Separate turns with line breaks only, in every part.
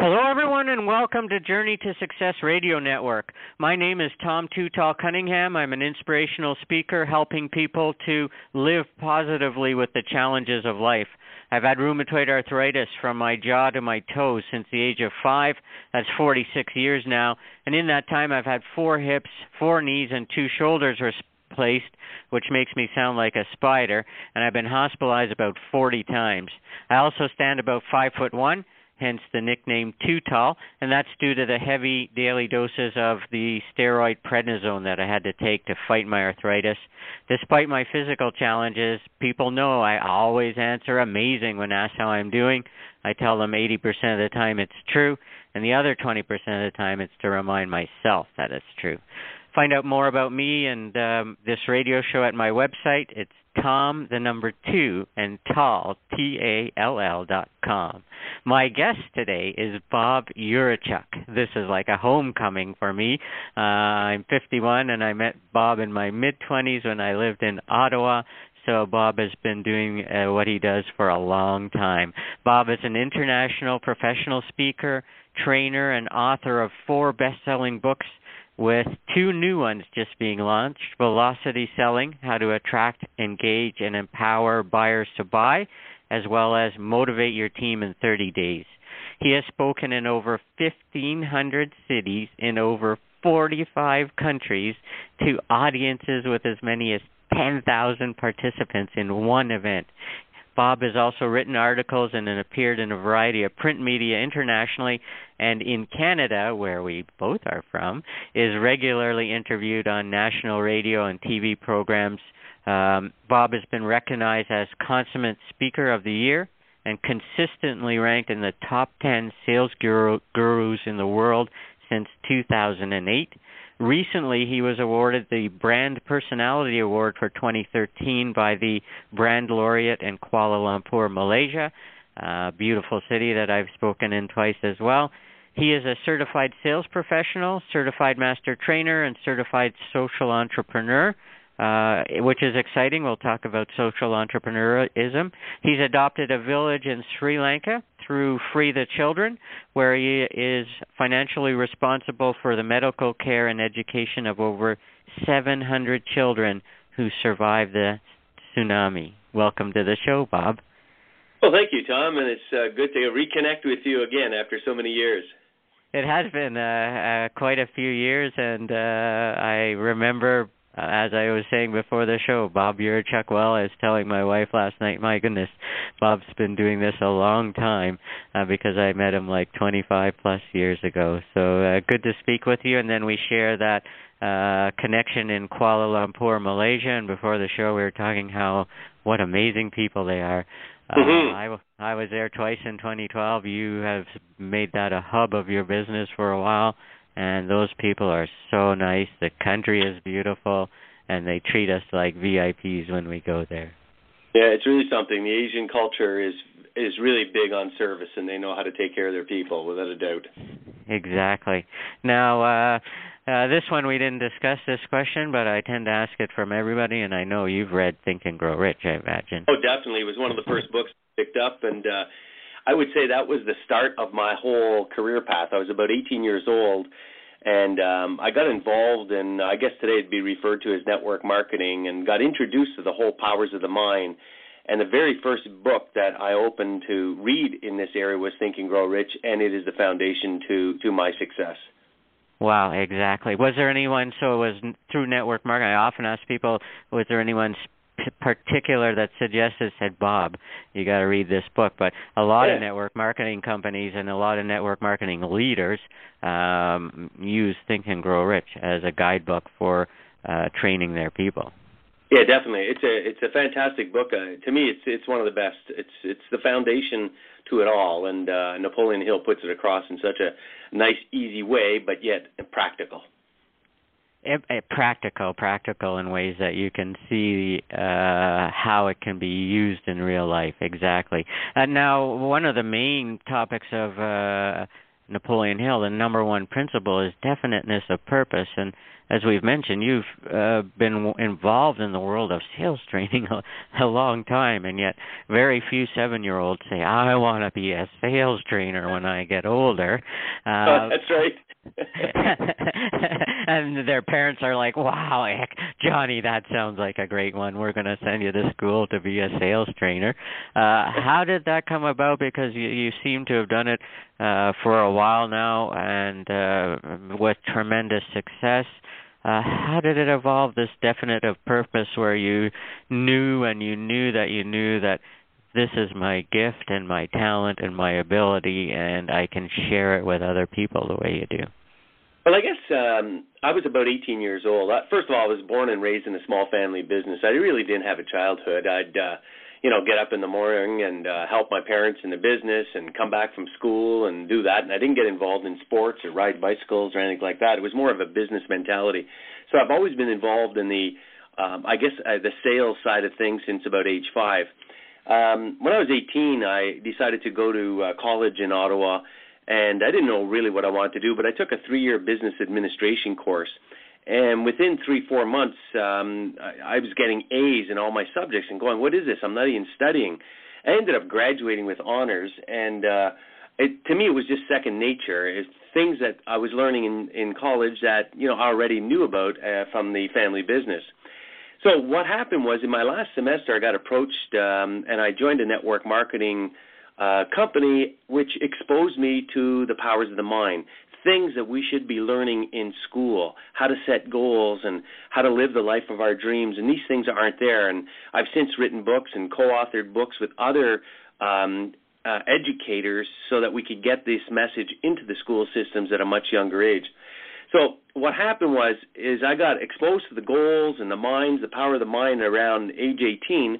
Hello, everyone, and welcome to Journey to Success Radio Network. My name is Tom Too Tall Cunningham. I'm an inspirational speaker helping people to live positively with the challenges of life. I've had rheumatoid arthritis from my jaw to my toes since the age of five. That's 46 years now. And in that time, I've had four hips, four knees, and two shoulders replaced, which makes me sound like a spider. And I've been hospitalized about 40 times. I also stand about five foot one hence the nickname Too Tall, and that's due to the heavy daily doses of the steroid prednisone that I had to take to fight my arthritis. Despite my physical challenges, people know I always answer amazing when asked how I'm doing. I tell them 80% of the time it's true, and the other 20% of the time it's to remind myself that it's true. Find out more about me and um, this radio show at my website. It's Tom, the number two, and Tall, T A L L dot com. My guest today is Bob Urichuk. This is like a homecoming for me. Uh, I'm 51, and I met Bob in my mid 20s when I lived in Ottawa. So Bob has been doing uh, what he does for a long time. Bob is an international professional speaker, trainer, and author of four best-selling books with two new ones just being launched Velocity Selling, how to attract, engage, and empower buyers to buy, as well as Motivate Your Team in 30 Days. He has spoken in over 1,500 cities in over 45 countries to audiences with as many as 10,000 participants in one event. Bob has also written articles and appeared in a variety of print media internationally and in Canada, where we both are from, is regularly interviewed on national radio and TV programs. Um, Bob has been recognized as Consummate Speaker of the Year and consistently ranked in the top 10 sales guru- gurus in the world since 2008. Recently, he was awarded the Brand Personality Award for 2013 by the Brand Laureate in Kuala Lumpur, Malaysia, a beautiful city that I've spoken in twice as well. He is a certified sales professional, certified master trainer, and certified social entrepreneur uh, which is exciting. We'll talk about social entrepreneurism. He's adopted a village in Sri Lanka through Free the Children, where he is financially responsible for the medical care and education of over 700 children who survived the tsunami. Welcome to the show, Bob.
Well, thank you, Tom, and it's uh, good to reconnect with you again after so many years.
It has been uh, uh, quite a few years, and uh, I remember uh, as I was saying before the show, Bob Urichuk, well, I was telling my wife last night, my goodness, Bob's been doing this a long time uh, because I met him like 25 plus years ago. So uh, good to speak with you. And then we share that uh, connection in Kuala Lumpur, Malaysia. And before the show, we were talking how what amazing people they are. Uh,
mm-hmm.
I, I was there twice in 2012. You have made that a hub of your business for a while and those people are so nice. The country is beautiful, and they treat us like VIPs when we go there.
Yeah, it's really something. The Asian culture is is really big on service, and they know how to take care of their people without a doubt.
Exactly. Now, uh, uh, this one we didn't discuss this question, but I tend to ask it from everybody, and I know you've read Think and Grow Rich. I imagine.
Oh, definitely. It was one of the first books I picked up, and uh, I would say that was the start of my whole career path. I was about 18 years old, and um, I got involved in, I guess today it'd be referred to as network marketing, and got introduced to the whole powers of the mind. And the very first book that I opened to read in this area was Think and Grow Rich, and it is the foundation to to my success.
Wow, exactly. Was there anyone? So it was through network marketing. I often ask people, was there anyone particular that suggested said Bob, you got to read this book. But a lot
yeah.
of network marketing companies and a lot of network marketing leaders um, use Think and Grow Rich as a guidebook for uh, training their people.
Yeah, definitely. It's a it's a fantastic book. Uh, to me, it's it's one of the best. It's it's the foundation to it all, and uh, Napoleon Hill puts it across in such a nice, easy way, but yet practical.
It, it, practical, practical in ways that you can see uh, how it can be used in real life. Exactly. And now, one of the main topics of uh, Napoleon Hill, the number one principle is definiteness of purpose, and as we've mentioned, you've uh, been involved in the world of sales training a, a long time, and yet very few seven-year-olds say, "I want to be a sales trainer when I get older."
Uh, oh, that's right.
and their parents are like, "Wow, Johnny, that sounds like a great one. We're going to send you to school to be a sales trainer." Uh, how did that come about? Because you, you seem to have done it uh, for a while now, and uh, with tremendous success. Uh, how did it evolve this definitive purpose where you knew and you knew that you knew that this is my gift and my talent and my ability, and I can share it with other people the way you do?
Well, I guess um, I was about 18 years old. First of all, I was born and raised in a small family business. I really didn't have a childhood. I'd, uh, you know, get up in the morning and uh, help my parents in the business and come back from school and do that. And I didn't get involved in sports or ride bicycles or anything like that. It was more of a business mentality. So I've always been involved in the, um, I guess, uh, the sales side of things since about age five. Um, when I was 18, I decided to go to uh, college in Ottawa and I didn't know really what I wanted to do, but I took a three-year business administration course. And within three, four months, um, I, I was getting A's in all my subjects and going, what is this? I'm not even studying. I ended up graduating with honors, and uh, it, to me, it was just second nature. It's things that I was learning in, in college that you know I already knew about uh, from the family business. So what happened was in my last semester, I got approached, um, and I joined a network marketing uh, company which exposed me to the powers of the mind, things that we should be learning in school, how to set goals and how to live the life of our dreams. And these things aren't there. And I've since written books and co-authored books with other um, uh, educators so that we could get this message into the school systems at a much younger age. So what happened was is I got exposed to the goals and the minds, the power of the mind around age 18,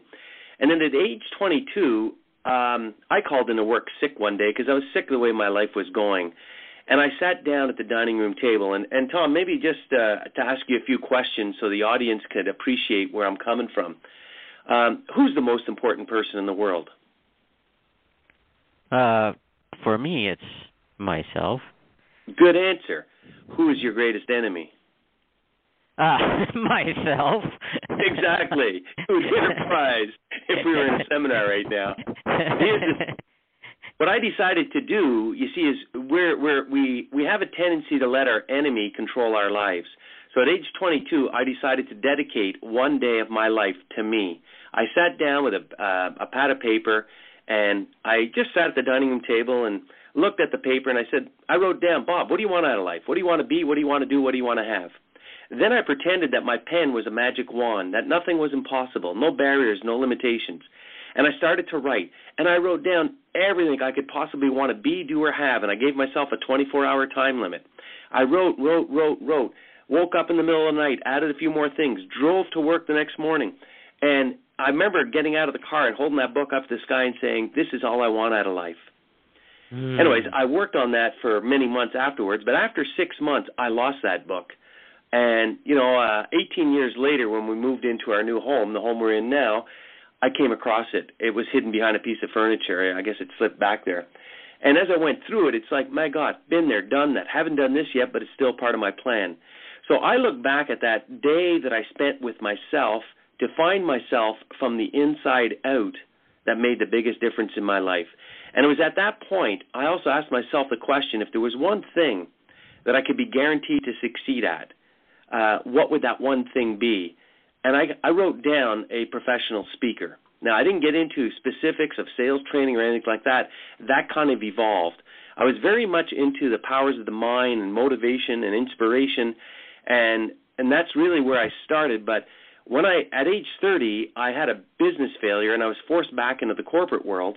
and then at age 22, um, I called into work sick one day because I was sick of the way my life was going. And I sat down at the dining room table. And, and Tom, maybe just uh, to ask you a few questions so the audience could appreciate where I'm coming from. Um, who's the most important person in the world?
Uh, for me, it's myself.
Good answer. Who is your greatest enemy?
Uh, myself.
exactly. Who would get a prize if we were in a seminar right now? what I decided to do, you see, is we're, we're, we we have a tendency to let our enemy control our lives. So at age 22, I decided to dedicate one day of my life to me. I sat down with a uh, a pad of paper, and I just sat at the dining room table and looked at the paper, and I said, I wrote down, Bob, what do you want out of life? What do you want to be? What do you want to do? What do you want to have? Then I pretended that my pen was a magic wand, that nothing was impossible, no barriers, no limitations. And I started to write, and I wrote down everything I could possibly want to be, do, or have, and I gave myself a 24 hour time limit. I wrote, wrote, wrote, wrote, woke up in the middle of the night, added a few more things, drove to work the next morning. And I remember getting out of the car and holding that book up to the sky and saying, This is all I want out of life. Mm. Anyways, I worked on that for many months afterwards, but after six months, I lost that book. And you know, uh, 18 years later, when we moved into our new home, the home we're in now, I came across it. It was hidden behind a piece of furniture. I guess it slipped back there. And as I went through it, it's like, my God, been there, done that. Haven't done this yet, but it's still part of my plan. So I look back at that day that I spent with myself to find myself from the inside out that made the biggest difference in my life. And it was at that point I also asked myself the question if there was one thing that I could be guaranteed to succeed at, uh, what would that one thing be? And I, I wrote down a professional speaker. Now, I didn't get into specifics of sales training or anything like that. That kind of evolved. I was very much into the powers of the mind and motivation and inspiration, and and that's really where I started. But when I, at age 30, I had a business failure and I was forced back into the corporate world.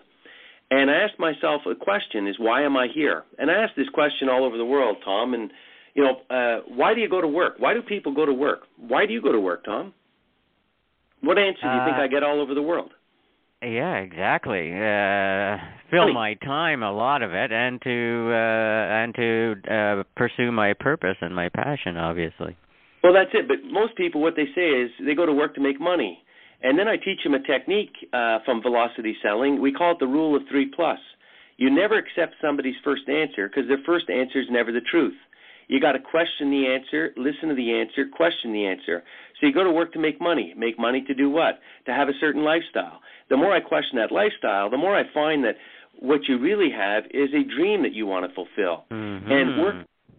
And I asked myself a question: Is why am I here? And I asked this question all over the world, Tom, and you know, uh, why do you go to work? Why do people go to work? Why do you go to work, Tom? What answer do you
Uh,
think I get all over the world?
Yeah, exactly. Uh, fill
Funny.
my time, a lot of it, and to uh, and to uh, pursue my purpose and my passion, obviously.
Well, that's it. But most people, what they say is they go to work to make money, and then I teach them a technique uh, from velocity selling. We call it the rule of three plus. You never accept somebody's first answer because their first answer is never the truth. You got to question the answer, listen to the answer, question the answer. So you go to work to make money. Make money to do what? To have a certain lifestyle. The more I question that lifestyle, the more I find that what you really have is a dream that you want to fulfill.
Mhm.
And work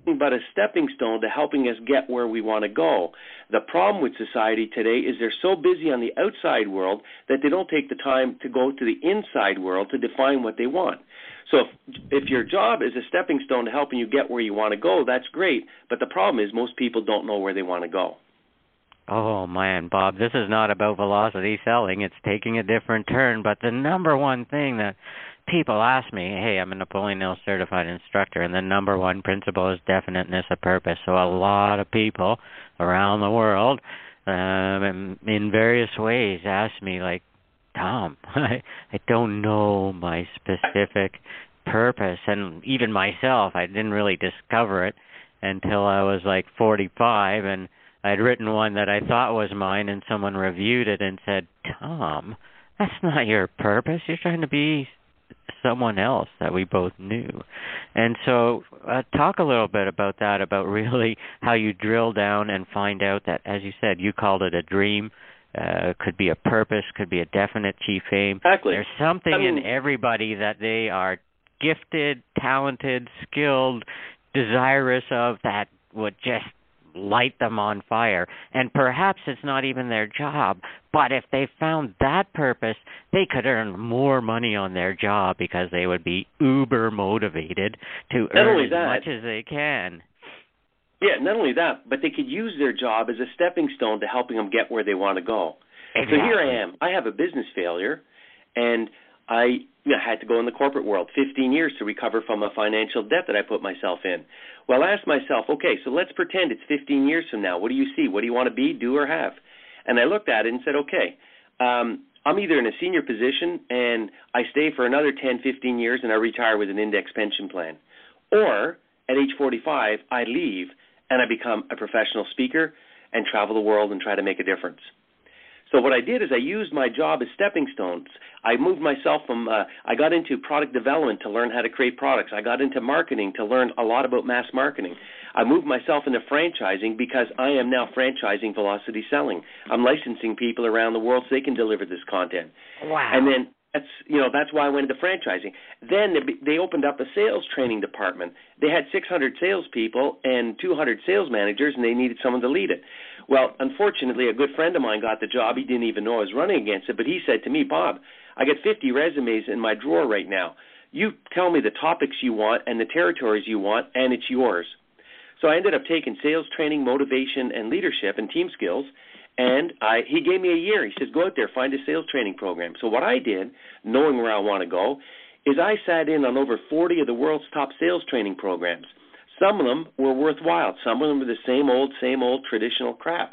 nothing but a stepping stone to helping us get where we want to go. The problem with society today is they're so busy on the outside world that they don't take the time to go to the inside world to define what they want. So if, if your job is a stepping stone to helping you get where you want to go, that's great. But the problem is most people don't know where they want to go.
Oh man, Bob, this is not about velocity selling. It's taking a different turn. But the number one thing that people ask me, hey, I'm a Napoleon Hill certified instructor, and the number one principle is definiteness of purpose. So a lot of people around the world, um, in, in various ways, ask me like, Tom, I I don't know my specific purpose, and even myself, I didn't really discover it until I was like 45 and I'd written one that I thought was mine, and someone reviewed it and said, "Tom, that's not your purpose. You're trying to be someone else that we both knew." And so, uh, talk a little bit about that, about really how you drill down and find out that, as you said, you called it a dream. Uh, could be a purpose, could be a definite chief aim.
Exactly.
There's something
I mean-
in everybody that they are gifted, talented, skilled, desirous of that would just light them on fire. And perhaps it's not even their job, but if they found that purpose, they could earn more money on their job because they would be uber motivated to earn as much as they can.
Yeah, not only that, but they could use their job as a stepping stone to helping them get where they want to go.
Exactly.
So here I am. I have a business failure, and I you know, had to go in the corporate world 15 years to recover from a financial debt that I put myself in. Well, I asked myself, okay, so let's pretend it's 15 years from now. What do you see? What do you want to be, do, or have? And I looked at it and said, okay, um, I'm either in a senior position and I stay for another 10, 15 years and I retire with an index pension plan, or at age 45 I leave and I become a professional speaker and travel the world and try to make a difference. So what I did is I used my job as stepping stones. I moved myself from uh, I got into product development to learn how to create products. I got into marketing to learn a lot about mass marketing. I moved myself into franchising because I am now franchising velocity selling. I'm licensing people around the world so they can deliver this content.
Wow.
And then that's you know that's why I went into franchising. Then they, they opened up a sales training department. They had 600 salespeople and 200 sales managers, and they needed someone to lead it. Well, unfortunately, a good friend of mine got the job. He didn't even know I was running against it, but he said to me, Bob, I got 50 resumes in my drawer right now. You tell me the topics you want and the territories you want, and it's yours. So I ended up taking sales training, motivation, and leadership and team skills. And I, he gave me a year. He says, go out there, find a sales training program. So what I did, knowing where I want to go, is I sat in on over 40 of the world's top sales training programs. Some of them were worthwhile. Some of them were the same old, same old traditional crap.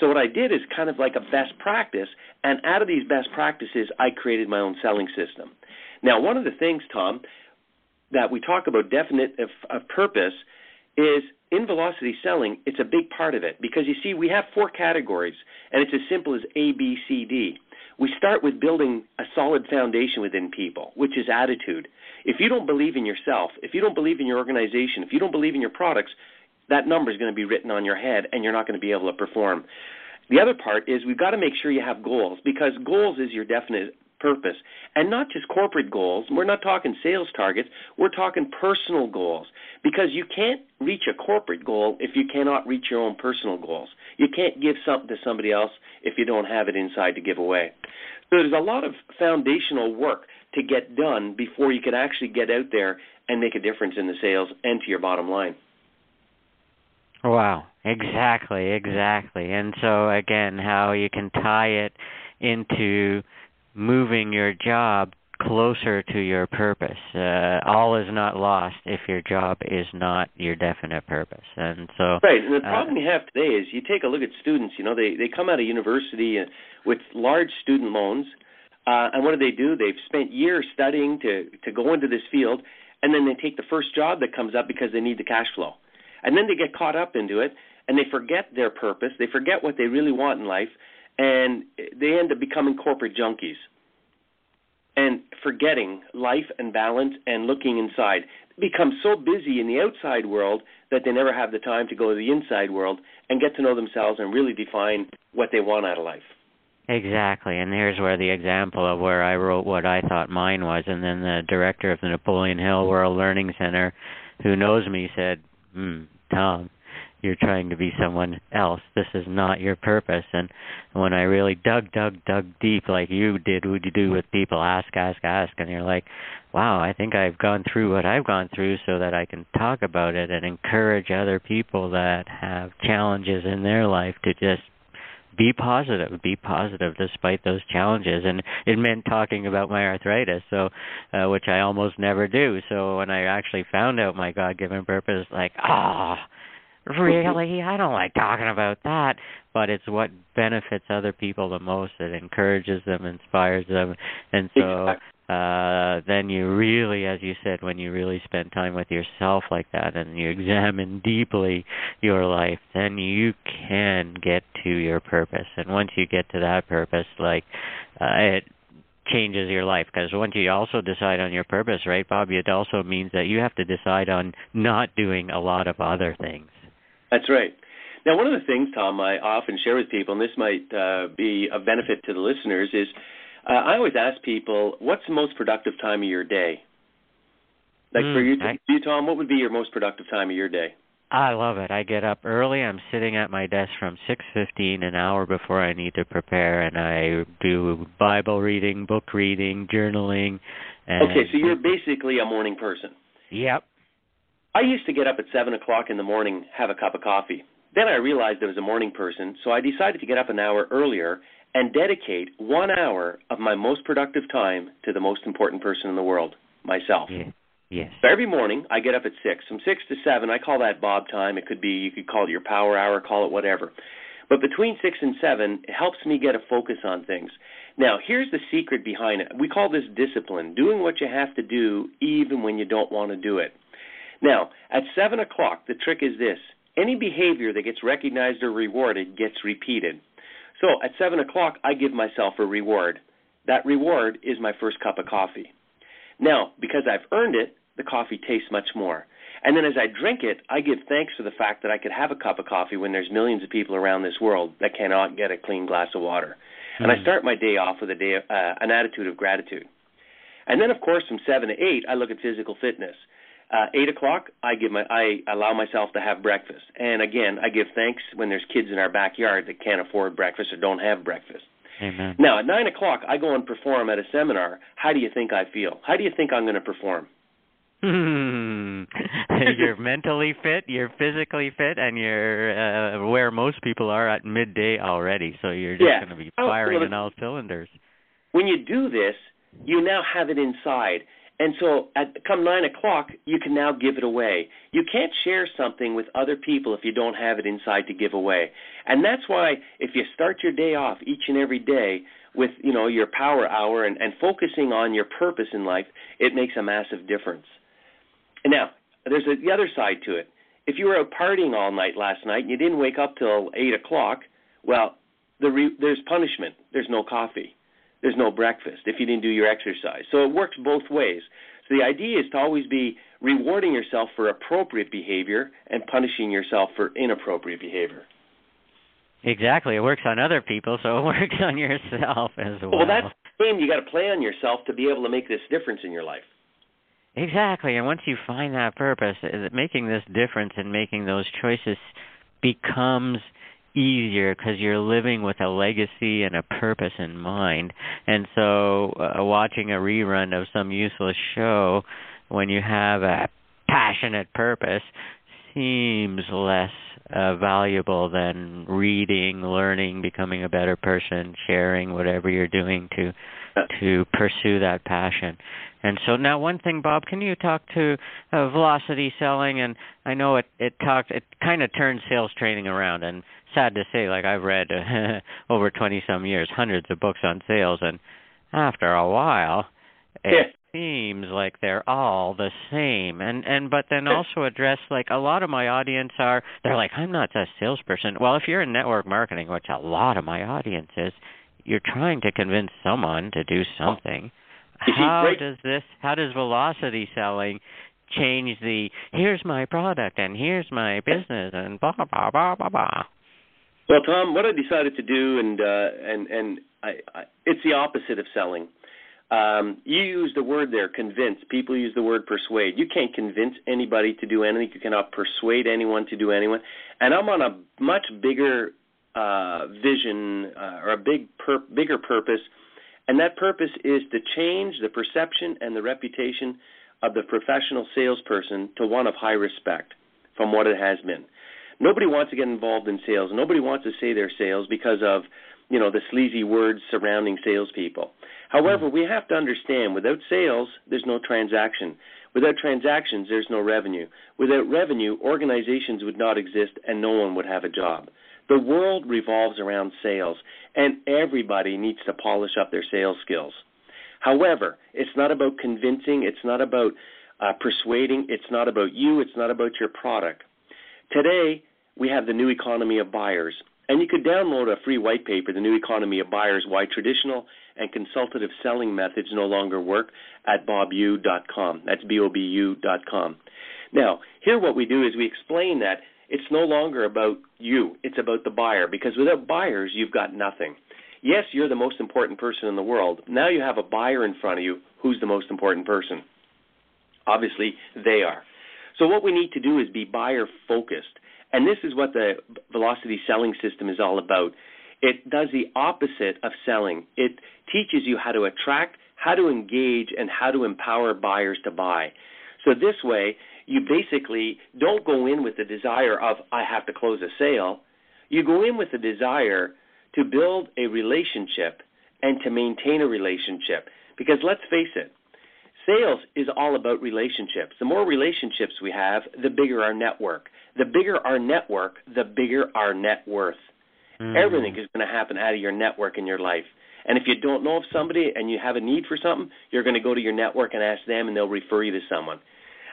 So what I did is kind of like a best practice, and out of these best practices, I created my own selling system. Now, one of the things, Tom, that we talk about definite of, of purpose is in velocity selling, it's a big part of it because you see, we have four categories, and it's as simple as A, B, C, D. We start with building a solid foundation within people, which is attitude. If you don't believe in yourself, if you don't believe in your organization, if you don't believe in your products, that number is going to be written on your head and you're not going to be able to perform. The other part is we've got to make sure you have goals because goals is your definite purpose and not just corporate goals. We're not talking sales targets, we're talking personal goals because you can't reach a corporate goal if you cannot reach your own personal goals. You can't give something to somebody else if you don't have it inside to give away. So there's a lot of foundational work to get done before you can actually get out there and make a difference in the sales and to your bottom line.
Wow, exactly, exactly. And so again, how you can tie it into moving your job closer to your purpose. Uh, all is not lost if your job is not your definite purpose. And so
Right, and the problem uh, you have today is you take a look at students, you know, they they come out of university uh, with large student loans. Uh, and what do they do? They've spent years studying to to go into this field, and then they take the first job that comes up because they need the cash flow, and then they get caught up into it, and they forget their purpose. They forget what they really want in life, and they end up becoming corporate junkies and forgetting life and balance and looking inside. They become so busy in the outside world that they never have the time to go to the inside world and get to know themselves and really define what they want out of life.
Exactly, and here's where the example of where I wrote what I thought mine was, and then the director of the Napoleon Hill World Learning Center, who knows me, said, "Hmm, Tom, you're trying to be someone else. This is not your purpose. And when I really dug, dug, dug deep, like you did, would you do with people, ask, ask, ask, and you're like, wow, I think I've gone through what I've gone through so that I can talk about it and encourage other people that have challenges in their life to just be positive be positive despite those challenges and it meant talking about my arthritis so uh, which i almost never do so when i actually found out my god given purpose like ah oh, really? I don't like talking about that but it's what benefits other people the most. It encourages them inspires them. And so uh then you really as you said when you really spend time with yourself like that and you examine deeply your life then you can get to your purpose. And once you get to that purpose like uh, it changes your life. Because once you also decide on your purpose right bobby it also means that you have to decide on not doing a lot of other things
that's right. Now, one of the things, Tom, I often share with people, and this might uh, be of benefit to the listeners, is uh, I always ask people, what's the most productive time of your day? Like mm, for you, I, you, Tom, what would be your most productive time of your day?
I love it. I get up early. I'm sitting at my desk from 6:15 an hour before I need to prepare and I do Bible reading, book reading, journaling. And
okay, so you're basically a morning person.
Yep.
I used to get up at 7 o'clock in the morning, have a cup of coffee. Then I realized I was a morning person, so I decided to get up an hour earlier and dedicate one hour of my most productive time to the most important person in the world, myself.
Yeah. Yes.
So every morning I get up at six. From six to seven, I call that Bob time. It could be you could call it your power hour, call it whatever. But between six and seven, it helps me get a focus on things. Now, here's the secret behind it. We call this discipline, doing what you have to do even when you don't want to do it. Now, at 7 o'clock, the trick is this any behavior that gets recognized or rewarded gets repeated. So at 7 o'clock, I give myself a reward. That reward is my first cup of coffee. Now, because I've earned it, the coffee tastes much more. And then as I drink it, I give thanks for the fact that I could have a cup of coffee when there's millions of people around this world that cannot get a clean glass of water. Mm-hmm. And I hmm. start my day off with a day, uh, an attitude of gratitude. And then, of course, from seven to eight, I look at physical fitness. Uh, eight o'clock, I give my I allow myself to have breakfast, and again, I give thanks when there's kids in our backyard that can't afford breakfast or don't have breakfast.
Amen.
Now at nine o'clock, I go and perform at a seminar. How do you think I feel? How do you think I'm going to perform?
Hmm. you're mentally fit, you're physically fit, and you're uh, where most people are at midday already. So you're just
yeah.
going to be firing on all cylinders.
When you do this, you now have it inside. And so, at come nine o'clock, you can now give it away. You can't share something with other people if you don't have it inside to give away. And that's why, if you start your day off each and every day with you know your power hour and, and focusing on your purpose in life, it makes a massive difference. And now, there's a, the other side to it. If you were out partying all night last night and you didn't wake up till eight o'clock, well, the re- there's punishment. There's no coffee there's no breakfast if you didn't do your exercise. So it works both ways. So the idea is to always be rewarding yourself for appropriate behavior and punishing yourself for inappropriate behavior.
Exactly. It works on other people, so it works on yourself as well.
Well, that's the game. You got to play on yourself to be able to make this difference in your life.
Exactly. And once you find that purpose, making this difference and making those choices becomes – easier because you're living with a legacy and a purpose in mind. And so, uh, watching a rerun of some useless show when you have a passionate purpose seems less uh, valuable than reading, learning, becoming a better person, sharing whatever you're doing to to pursue that passion. And so now, one thing, Bob, can you talk to uh, velocity selling? And I know it it talked it kind of turned sales training around. And sad to say, like I've read over twenty some years, hundreds of books on sales, and after a while, it yeah. seems like they're all the same. And and but then also address like a lot of my audience are they're like I'm not a salesperson. Well, if you're in network marketing, which a lot of my audience is, you're trying to convince someone to do something. How does this? How does velocity selling change the? Here's my product and here's my business and blah blah blah blah blah.
Well, Tom, what I decided to do, and uh, and and I, I, it's the opposite of selling. Um, you use the word there, convince. People use the word persuade. You can't convince anybody to do anything. You cannot persuade anyone to do anyone. And I'm on a much bigger uh, vision uh, or a big pur- bigger purpose, and that purpose is to change the perception and the reputation of the professional salesperson to one of high respect from what it has been. Nobody wants to get involved in sales. Nobody wants to say they're sales because of, you know, the sleazy words surrounding salespeople. However, we have to understand without sales, there's no transaction. Without transactions, there's no revenue. Without revenue, organizations would not exist and no one would have a job. The world revolves around sales, and everybody needs to polish up their sales skills. However, it's not about convincing, it's not about uh, persuading, it's not about you, it's not about your product. Today, we have the new economy of buyers, and you could download a free white paper, The New Economy of Buyers Why Traditional and Consultative Selling Methods No Longer Work, at bobu.com. That's B O B U.com. Now, here what we do is we explain that it's no longer about you, it's about the buyer, because without buyers, you've got nothing. Yes, you're the most important person in the world. Now you have a buyer in front of you. Who's the most important person? Obviously, they are. So, what we need to do is be buyer focused. And this is what the velocity selling system is all about. It does the opposite of selling, it teaches you how to attract, how to engage, and how to empower buyers to buy. So, this way, you basically don't go in with the desire of, I have to close a sale. You go in with the desire to build a relationship and to maintain a relationship. Because let's face it, sales is all about relationships. The more relationships we have, the bigger our network. The bigger our network, the bigger our net worth. Mm. Everything is going to happen out of your network in your life. And if you don't know of somebody and you have a need for something, you're going to go to your network and ask them, and they'll refer you to someone.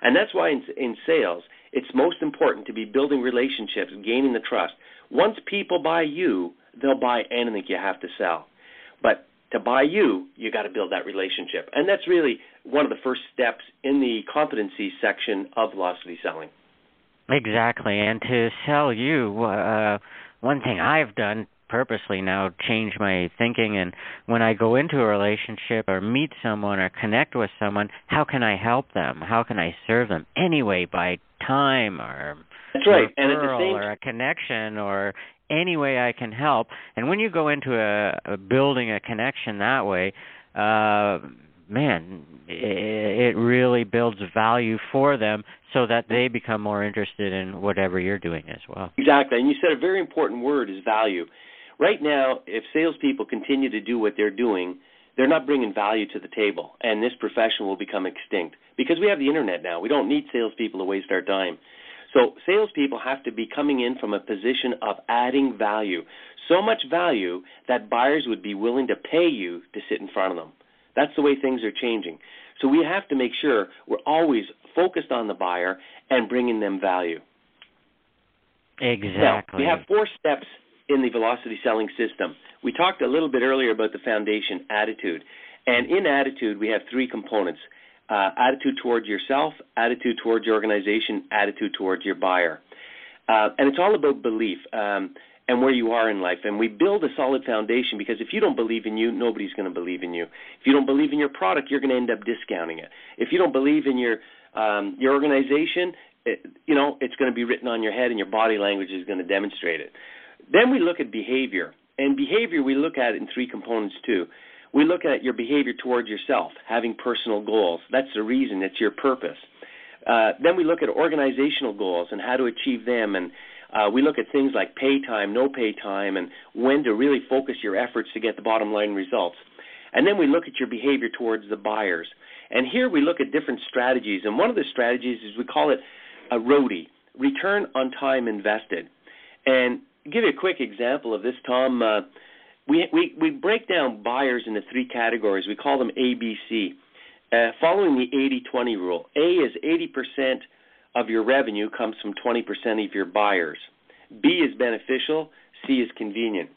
And that's why in, in sales, it's most important to be building relationships, gaining the trust. Once people buy you, they'll buy anything you have to sell. But to buy you, you got to build that relationship. And that's really one of the first steps in the competency section of velocity selling.
Exactly. And to sell you, uh, one thing I've done purposely now change my thinking and when I go into a relationship or meet someone or connect with someone, how can I help them? How can I serve them anyway by time or
That's right.
and
at the same
or a connection or any way I can help. And when you go into a, a building a connection that way, uh man, it, really builds value for them so that they become more interested in whatever you're doing as well.
Exactly. And you said a very important word is value. Right now, if salespeople continue to do what they're doing, they're not bringing value to the table, and this profession will become extinct because we have the internet now. We don't need salespeople to waste our time. So salespeople have to be coming in from a position of adding value, so much value that buyers would be willing to pay you to sit in front of them. That's the way things are changing. So we have to make sure we're always focused on the buyer and bringing them value.
Exactly.
Now, we have four steps in the velocity selling system. We talked a little bit earlier about the foundation attitude. And in attitude, we have three components uh, attitude towards yourself, attitude towards your organization, attitude towards your buyer. Uh, and it's all about belief um, and where you are in life. And we build a solid foundation because if you don't believe in you, nobody's going to believe in you. If you don't believe in your product, you're going to end up discounting it. If you don't believe in your um, your organization, it, you know it's going to be written on your head, and your body language is going to demonstrate it. Then we look at behavior. And behavior we look at in three components too. We look at your behavior towards yourself, having personal goals. That's the reason, it's your purpose. Uh, then we look at organizational goals and how to achieve them, and uh, we look at things like pay time, no pay time, and when to really focus your efforts to get the bottom line results. And then we look at your behavior towards the buyers. And here we look at different strategies. And one of the strategies is we call it a ROTI, return on time invested. And give you a quick example of this, Tom. Uh, we, we, we break down buyers into three categories. We call them ABC. Uh, following the 80-20 rule, A is 80% of your revenue comes from 20% of your buyers. B is beneficial. C is convenient.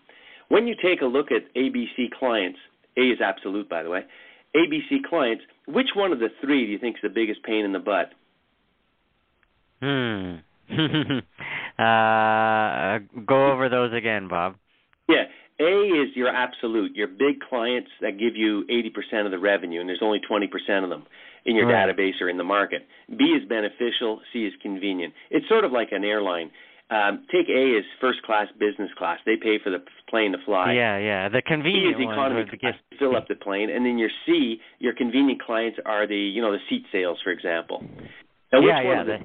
When you take a look at ABC clients, A is absolute, by the way, ABC clients, which one of the three do you think is the biggest pain in the butt?
Hmm. uh, go over those again, Bob.
Yeah, a is your absolute, your big clients that give you 80% of the revenue, and there's only 20% of them in your right. database or in the market. B is beneficial, C is convenient. It's sort of like an airline. Um, take A as first class, business class. They pay for the plane to fly.
Yeah, yeah. The convenient
C is economy class to fill up the plane, and then your C, your convenient clients are the you know the seat sales, for example.
Now, which yeah, one yeah. The,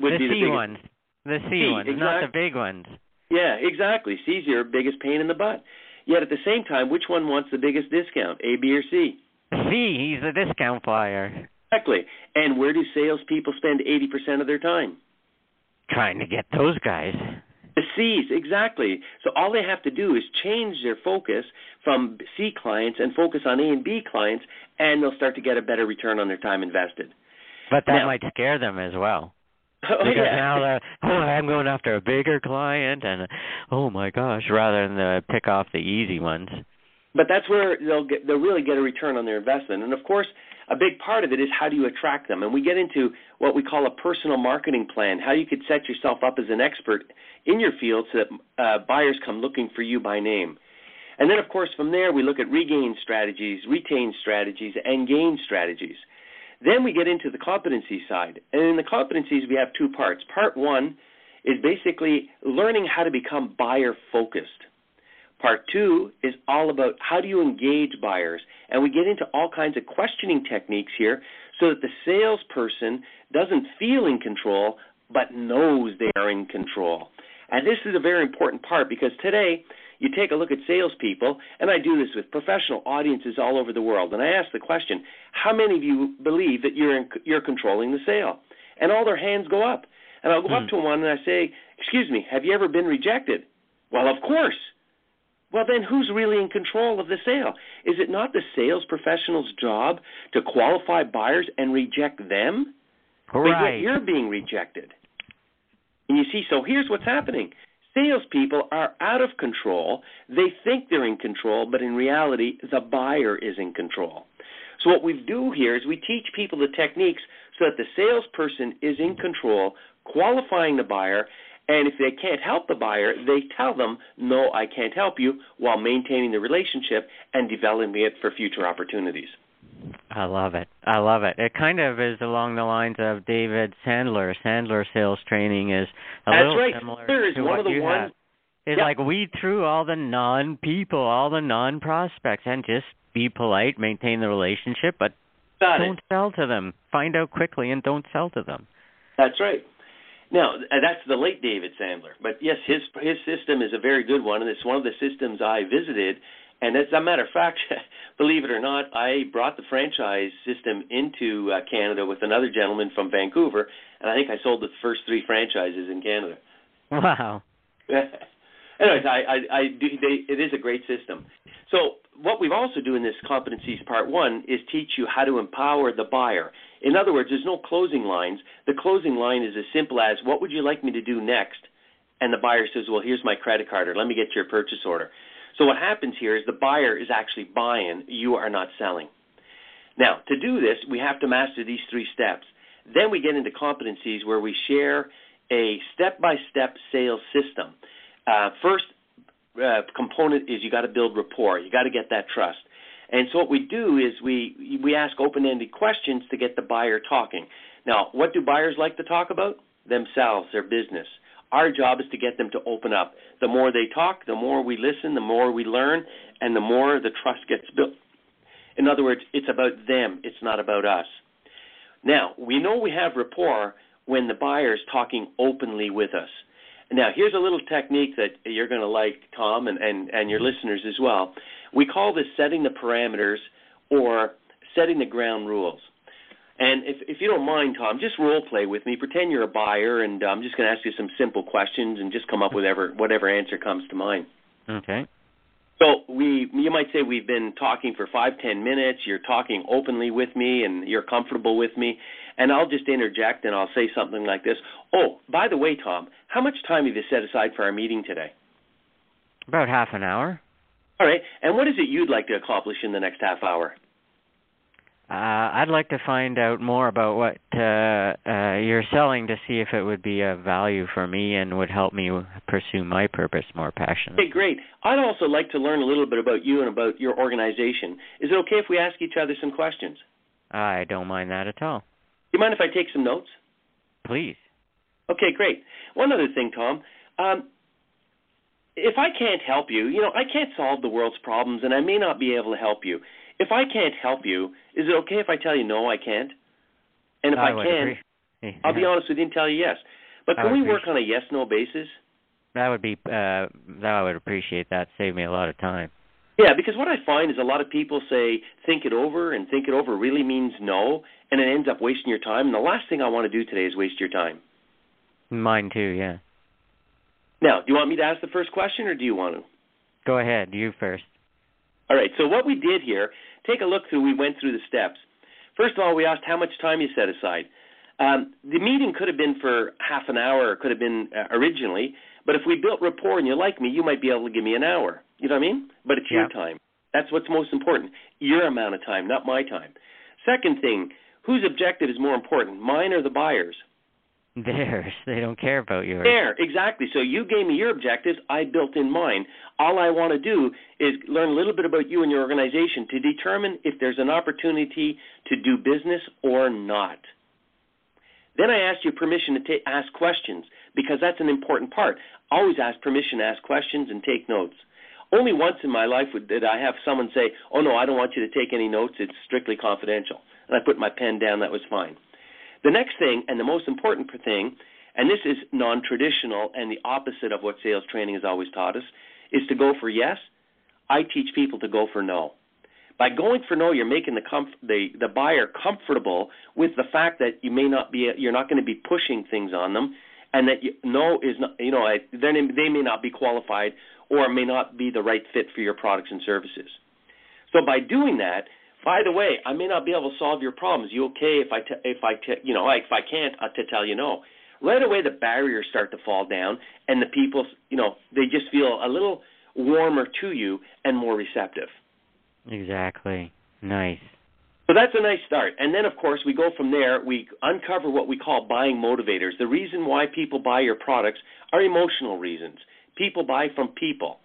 would the be C the ones. The C,
C
ones, exactly. not the big ones.
Yeah, exactly. C's your biggest pain in the butt. Yet at the same time, which one wants the biggest discount, A, B, or C?
C. He's the discount flyer.
Exactly. And where do salespeople spend 80% of their time?
Trying to get those guys.
The C's, exactly. So all they have to do is change their focus from C clients and focus on A and B clients, and they'll start to get a better return on their time invested.
But that now, might scare them as well.
Oh,
because
yeah.
now they're oh I'm going after a bigger client and oh my gosh rather than pick off the easy ones.
But that's where they'll get they'll really get a return on their investment. And of course, a big part of it is how do you attract them? And we get into what we call a personal marketing plan, how you could set yourself up as an expert in your field so that uh, buyers come looking for you by name. And then, of course, from there, we look at regain strategies, retain strategies, and gain strategies. Then we get into the competency side. And in the competencies, we have two parts. Part one is basically learning how to become buyer focused. Part two is all about how do you engage buyers. And we get into all kinds of questioning techniques here so that the salesperson doesn't feel in control but knows they are in control. And this is a very important part because today you take a look at salespeople, and I do this with professional audiences all over the world, and I ask the question, how many of you believe that you're in, you're controlling the sale? And all their hands go up. And I'll go up hmm. to one and I say, excuse me, have you ever been rejected? Well, of course. Well, then who's really in control of the sale? Is it not the sales professional's job to qualify buyers and reject them?
Right.
But you're being rejected. And you see, so here's what's happening. Salespeople are out of control. They think they're in control, but in reality, the buyer is in control. So what we do here is we teach people the techniques so that the salesperson is in control, qualifying the buyer, and if they can't help the buyer, they tell them, no, I can't help you, while maintaining the relationship and developing it for future opportunities.
I love it. I love it. It kind of is along the lines of David Sandler. Sandler sales training is a
That's
little
right.
similar
Sandler
to
one
what
of the
you
ones.
have. It's
Yep.
like weed through all the non-people, all the non-prospects, and just be polite, maintain the relationship, but
Got
don't
it.
sell to them. Find out quickly and don't sell to them.
That's right. Now, uh, that's the late David Sandler. But yes, his his system is a very good one, and it's one of the systems I visited. And as a matter of fact, believe it or not, I brought the franchise system into uh, Canada with another gentleman from Vancouver, and I think I sold the first three franchises in Canada.
Wow.
Anyways, I, I, I do, they, it is a great system. So what we've also do in this competencies part one is teach you how to empower the buyer. In other words, there's no closing lines. The closing line is as simple as, what would you like me to do next? And the buyer says, well, here's my credit card, or let me get your purchase order. So what happens here is the buyer is actually buying, you are not selling. Now, to do this, we have to master these three steps. Then we get into competencies where we share a step-by-step sales system. Uh, first uh, component is you got to build rapport. You got to get that trust. And so what we do is we we ask open-ended questions to get the buyer talking. Now, what do buyers like to talk about? Themselves, their business. Our job is to get them to open up. The more they talk, the more we listen, the more we learn, and the more the trust gets built. In other words, it's about them, it's not about us. Now, we know we have rapport when the buyer is talking openly with us. Now, here's a little technique that you're going to like, Tom, and, and, and your listeners as well. We call this setting the parameters or setting the ground rules. And if, if you don't mind, Tom, just role play with me. Pretend you're a buyer, and um, I'm just going to ask you some simple questions and just come up with whatever, whatever answer comes to mind.
Okay.
So we, you might say we've been talking for five, ten minutes. You're talking openly with me, and you're comfortable with me. And I'll just interject, and I'll say something like this. Oh, by the way, Tom, how much time have you set aside for our meeting today?
About half an hour.
All right. And what is it you'd like to accomplish in the next half hour?
Uh, I'd like to find out more about what uh, uh, you're selling to see if it would be of value for me and would help me pursue my purpose more passionately.
Okay, great. I'd also like to learn a little bit about you and about your organization. Is it okay if we ask each other some questions?
I don't mind that at all.
Do you mind if I take some notes?
Please.
Okay, great. One other thing, Tom. Um, if I can't help you, you know, I can't solve the world's problems, and I may not be able to help you. If I can't help you, is it okay if I tell you no, I can't? And if
I,
I can,
yeah.
I'll be honest with you and tell you yes. But can we work on a yes no basis?
That would be uh that I would appreciate that. Save me a lot of time.
Yeah, because what I find is a lot of people say think it over and think it over really means no and it ends up wasting your time and the last thing I want to do today is waste your time.
Mine too, yeah.
Now, do you want me to ask the first question or do you want to?
Go ahead, you first.
All right. So what we did here, take a look through. We went through the steps. First of all, we asked how much time you set aside. Um, the meeting could have been for half an hour, or could have been uh, originally. But if we built rapport and you like me, you might be able to give me an hour. You know what I mean? But it's
yeah.
your time. That's what's most important. Your amount of time, not my time. Second thing, whose objective is more important, mine or the buyer's?
Theirs. They don't care about yours.
There, exactly. So you gave me your objectives. I built in mine. All I want to do is learn a little bit about you and your organization to determine if there's an opportunity to do business or not. Then I asked you permission to ta- ask questions because that's an important part. Always ask permission to ask questions and take notes. Only once in my life did I have someone say, "Oh no, I don't want you to take any notes. It's strictly confidential." And I put my pen down. That was fine. The next thing, and the most important thing, and this is non traditional and the opposite of what sales training has always taught us, is to go for yes. I teach people to go for no. By going for no, you're making the comf- the the buyer comfortable with the fact that you may not be you're not going to be pushing things on them, and that you, no is not you know they they may not be qualified or may not be the right fit for your products and services. So by doing that, by the way, I may not be able to solve your problems. You okay if I t- if I t- you know if I can't uh, to tell you no? Right away, the barriers start to fall down, and the people you know they just feel a little warmer to you and more receptive.
Exactly. Nice.
So that's a nice start. And then, of course, we go from there. We uncover what we call buying motivators. The reason why people buy your products are emotional reasons. People buy from people.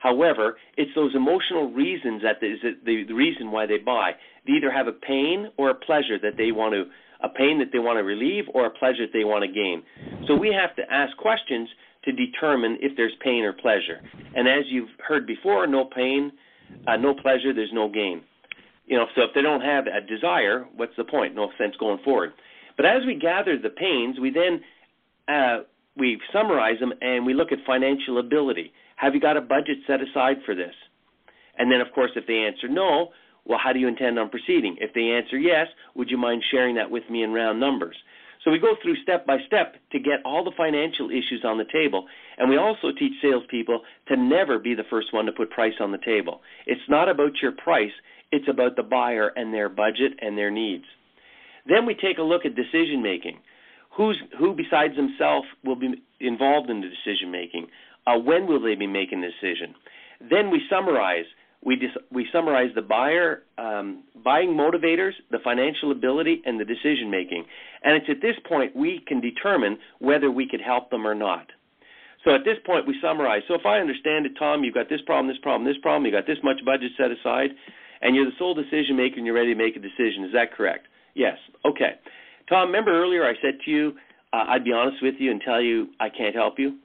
However, it's those emotional reasons that is the, reason why they buy. They either have a pain or a pleasure that they want to a pain that they want to relieve or a pleasure that they want to gain. So we have to ask questions to determine if there's pain or pleasure. And as you've heard before, no pain, uh, no pleasure, there's no gain. You know, so if they don't have a desire, what's the point? No sense going forward. But as we gather the pains, we then uh, we summarize them and we look at financial ability. Have you got a budget set aside for this? And then, of course, if they answer no, well, how do you intend on proceeding? If they answer yes, would you mind sharing that with me in round numbers? So we go through step by step to get all the financial issues on the table. And we also teach salespeople to never be the first one to put price on the table. It's not about your price, it's about the buyer and their budget and their needs. Then we take a look at decision making. Who's, who besides themselves will be involved in the decision making? Uh, when will they be making the decision? Then we summarize. We, dis- we summarize the buyer um, buying motivators, the financial ability, and the decision making. And it's at this point we can determine whether we could help them or not. So at this point we summarize. So if I understand it, Tom, you've got this problem, this problem, this problem, you've got this much budget set aside, and you're the sole decision maker and you're ready to make a decision. Is that correct? Yes. Okay. Tom, remember earlier I said to you, uh, I'd be honest with you and tell you I can't help you?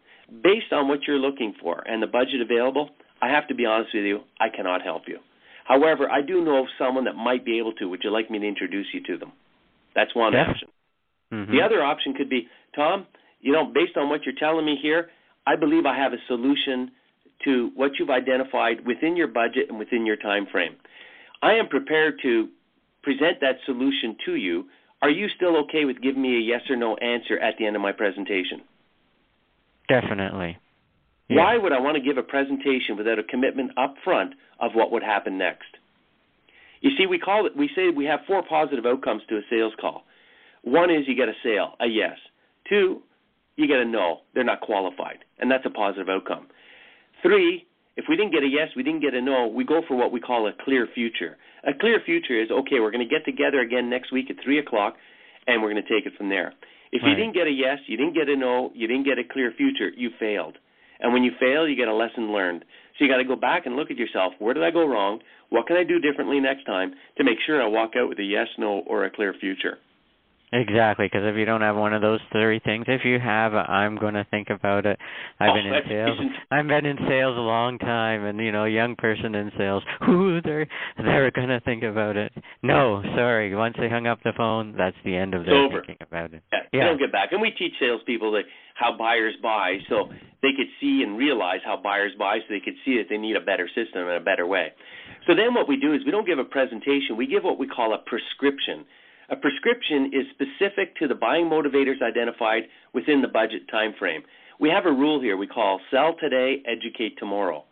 based on what you're looking for and the budget available, I have to be honest with you, I cannot help you. However, I do know of someone that might be able to. Would you like me to introduce you to them? That's one
Yeah.
option.
Mhm.
The other option could be, Tom, you know, based on what you're telling me here, I believe I have a solution to what you've identified within your budget and within your time frame. I am prepared to present that solution to you. Are you still okay with giving me a yes or no answer at the end of my presentation?
Definitely. Yeah.
Why would I want to give a presentation without a commitment up front of what would happen next? You see, we call it we say we have four positive outcomes to a sales call. One is you get a sale, a yes. Two, you get a no, they're not qualified, and that's a positive outcome. Three, if we didn't get a yes, we didn't get a no, we go for what we call a clear future. A clear future is okay, we're going to get together again next week at three o'clock, and we're going to take it from there. If you didn't get a yes, you didn't get a no, you didn't get a clear future, you failed. And when you fail, you get a lesson learned. So you got to go back and look at yourself. Where did I go wrong? What can I do differently next time to make sure I walk out with a yes, no, or a clear future?
Exactly, because if you don't have one of those three things, if you have, I'm going to think about it. I've
Oh,
been in sales.
isn't-
I've been in sales a long time, and you know, a young person in sales. Who they're they're going to think about it. No, sorry. Once they hung up the phone, that's the end of their thinking about it.
Yeah, they
Yeah.
don't get back. And we teach salespeople that how buyers buy, so they could see and realize how buyers buy, so they could see that they need a better system and a better way. So then what we do is we don't give a presentation. We give what we call a prescription. A prescription is specific to the buying motivators identified within the budget time frame. We have a rule here we call sell today, educate tomorrow.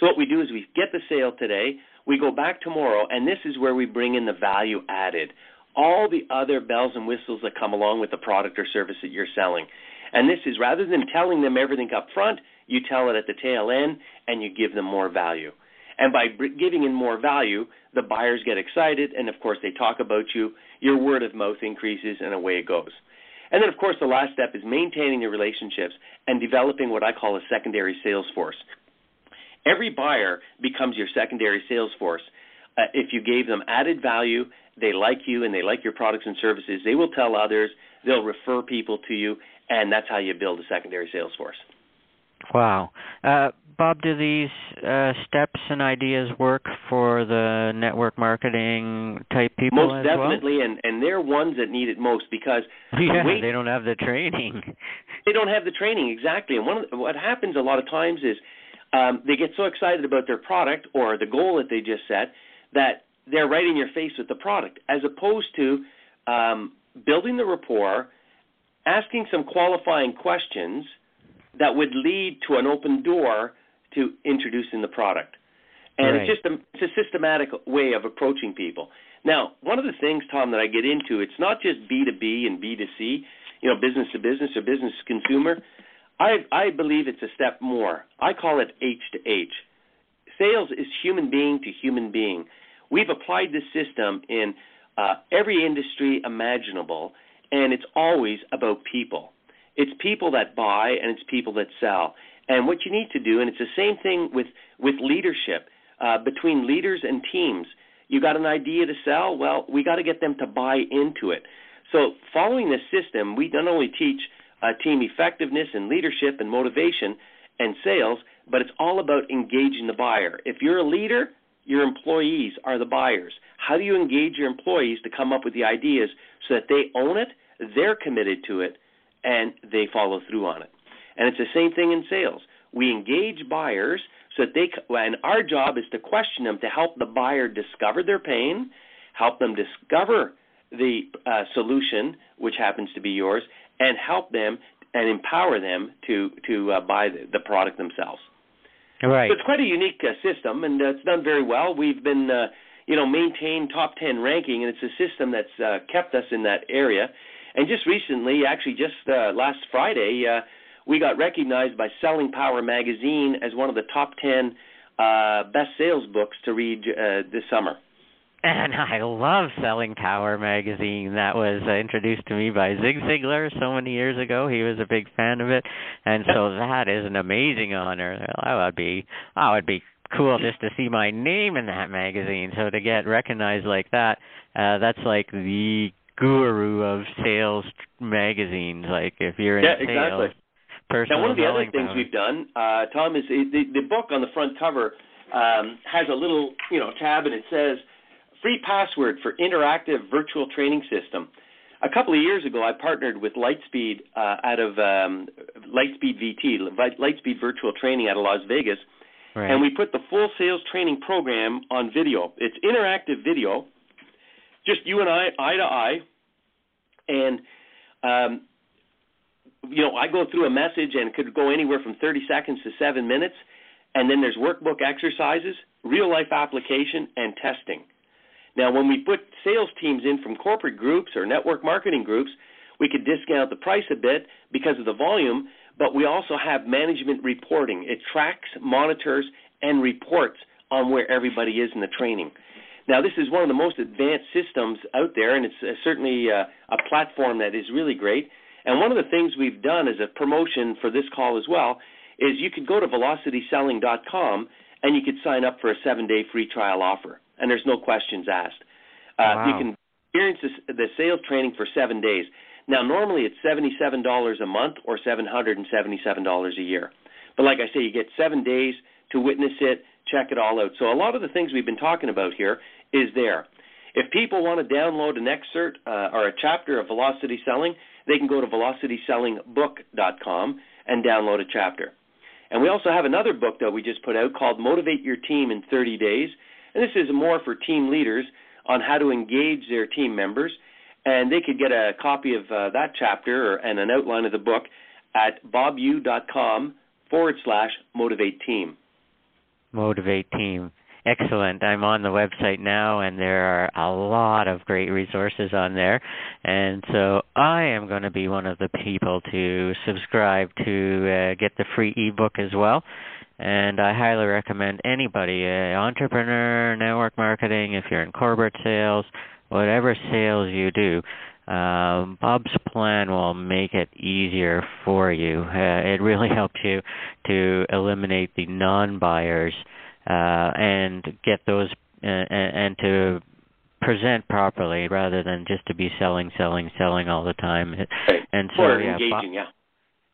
So what we do is we get the sale today, we go back tomorrow, and this is where we bring in the value added. All the other bells and whistles that come along with the product or service that you're selling. And this is rather than telling them everything up front, you tell it at the tail end and you give them more value. And by giving in more value, the buyers get excited, and of course, they talk about you. Your word of mouth increases, and away it goes. And then, of course, the last step is maintaining the relationships and developing what I call a secondary sales force. Every buyer becomes your secondary sales force. Uh, if you gave them added value, they like you and they like your products and services, they will tell others, they'll refer people to you, and that's how you build a secondary sales force.
Wow. Uh, Bob, do these uh, steps and ideas work for the network marketing type people
most definitely, and and they're ones that need it most because?
Yeah,
wait-
they don't have the training.
they don't have the training exactly. And one of the, what happens a lot of times is um, they get so excited about their product or the goal that they just set that they're right in your face with the product, as opposed to um, building the rapport, asking some qualifying questions that would lead to an open door to introducing the product. And
Right.
it's just a, it's a systematic way of approaching people. Now, one of the things, Tom, that I get into, it's not just B2B and B2C, you know, business to business or business to consumer. I I believe it's a step more. I call it H to H. Sales is human being to human being. We've applied this system in uh, every industry imaginable, and it's always about people. It's people that buy and it's people that sell. And what you need to do, and it's the same thing with with leadership uh, between leaders and teams. You got an idea to sell? Well, we got to get them to buy into it. So, following this system, we not only teach uh, team effectiveness and leadership and motivation and sales, but it's all about engaging the buyer. If you're a leader, your employees are the buyers. How do you engage your employees to come up with the ideas so that they own it, they're committed to it, and they follow through on it? And it's the same thing in sales. We engage buyers so that they, and our job is to question them to help the buyer discover their pain, help them discover the uh, solution, which happens to be yours, and help them and empower them to to uh, buy the, the product themselves.
Right.
So it's quite a unique uh, system, and uh, it's done very well. We've been, uh, you know, maintained top ten ranking, and it's a system that's uh, kept us in that area. And just recently, actually, just uh, last Friday, uh, we got recognized by Selling Power magazine as one of the top ten uh, best sales books to read uh, this summer.
And I love Selling Power magazine. That was uh, introduced to me by Zig Ziglar so many years ago. He was a big fan of it, and so that is an amazing honor. That would be, that would be cool just to see my name in that magazine. So to get recognized like that, uh, that's like the guru of sales magazines. Like if you're in
Yeah,
sales,
exactly.
personal
Now, one of the other things
power.
we've done, uh, Tom, is the, the book on the front cover um, has a little, you know, tab, and it says "free password for interactive virtual training system." a couple of years ago, I partnered with Lightspeed uh, out of um, Lightspeed VT, Lightspeed Virtual Training out of Las Vegas, right. and we put the full sales training program on video. It's interactive video, just you and I, eye to eye, and um, you know, I go through a message and it could go anywhere from 30 seconds to seven minutes, and then there's workbook exercises, real life application, and testing. Now, when we put sales teams in from corporate groups or network marketing groups, we could discount the price a bit because of the volume, but we also have management reporting. It tracks, monitors, and reports on where everybody is in the training. Now, this is one of the most advanced systems out there, and it's uh, certainly uh, a platform that is really great. And one of the things we've done as a promotion for this call as well is you could go to velocityselling.com and you could sign up for a seven day free trial offer and there's no questions asked. Uh, wow. You can experience this, the sales training for seven days. Now, normally it's seventy-seven dollars a month or seven hundred and seventy-seven dollars a year. But like I say, you get seven days to witness it, check it all out. So a lot of the things we've been talking about here is there. If people want to download an excerpt uh, or a chapter of Velocity Selling, they can go to velocitysellingbook.com and download a chapter. And we also have another book that we just put out called Motivate Your Team in 30 Days. And this is more for team leaders on how to engage their team members. And they could get a copy of uh, that chapter or, and an outline of the book at bobu.com forward slash motivate team.
Motivate team. Excellent. I'm on the website now, and there are a lot of great resources on there. And so I am going to be one of the people to subscribe to uh, get the free ebook as well and I highly recommend anybody, uh, entrepreneur, network marketing, if you're in corporate sales, whatever sales you do, um, Bob's plan will make it easier for you. Uh, it really helps you to eliminate the non-buyers uh, and get those uh, and to present properly rather than just to be selling, selling, selling all the time.
And so, yeah, engaging, yeah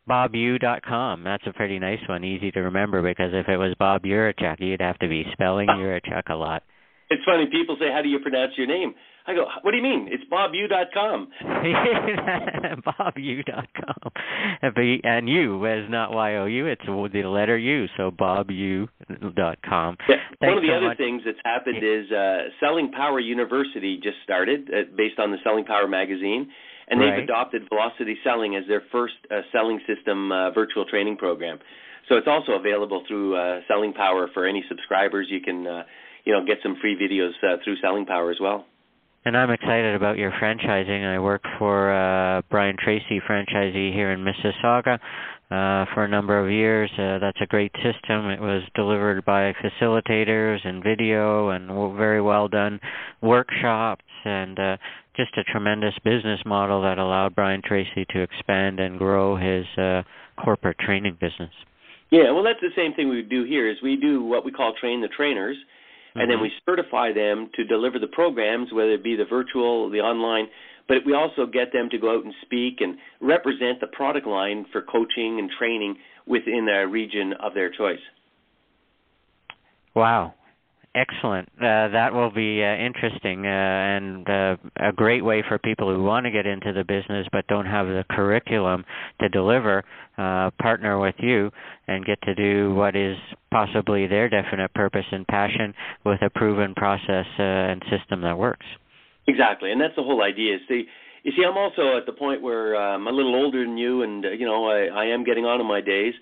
bobu.com. That's a pretty nice one, easy to remember because if it was Bob Urichuk, you'd have to be spelling Urichuk a lot.
It's funny. People say, "How do you pronounce your name?" I go, "What do you mean? It's bobu.com."
bobu.com. And you is not Y O U. It's the letter U. So bobu.com.
Yeah. One of the so other much. things that's happened is uh, Selling Power University just started, uh, based on the Selling Power magazine and they've
right.
adopted Velocity Selling as their first uh, selling system uh, virtual training program. So it's also available through uh, Selling Power for any subscribers. You can, uh, you know, get some free videos uh, through Selling Power as well.
And I'm excited about your franchising. I work for uh, Brian Tracy franchisee here in Mississauga uh, for a number of years. Uh, that's a great system. It was delivered by facilitators and video and very well done workshops and uh, just a tremendous business model that allowed Brian Tracy to expand and grow his uh, corporate training business.
Yeah, well, that's the same thing we do here. Is we do what we call train the trainers, and mm-hmm. then we certify them to deliver the programs, whether it be the virtual, the online. But we also get them to go out and speak and represent the product line for coaching and training within a region of their choice.
Wow, Excellent. Uh, that will be uh, interesting uh, and uh, a great way for people who want to get into the business but don't have the curriculum to deliver. Uh, partner with you and get to do what is possibly their definite purpose and passion with a proven process uh, and system that works.
Exactly, and that's the whole idea. Is you see, I'm also at the point where I'm a little older than you, and you know, I, I am getting on in my days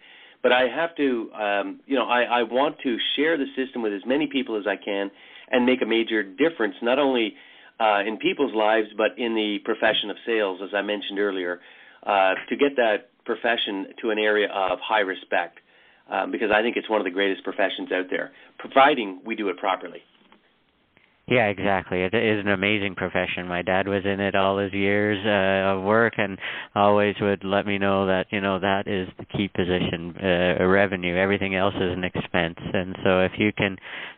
but I have to, um, you know, I, I want to share the system with as many people as I can and make a major difference, not only uh, in people's lives, but in the profession of sales, as I mentioned earlier, uh, to get that profession to an area of high respect, um, because I think it's one of the greatest professions out there, providing we do it properly.
Yeah, exactly. It is an amazing profession. My dad was in it all his years uh, of work, and always would let me know that you know that is the key position, uh, revenue. Everything else is an expense, and so if you can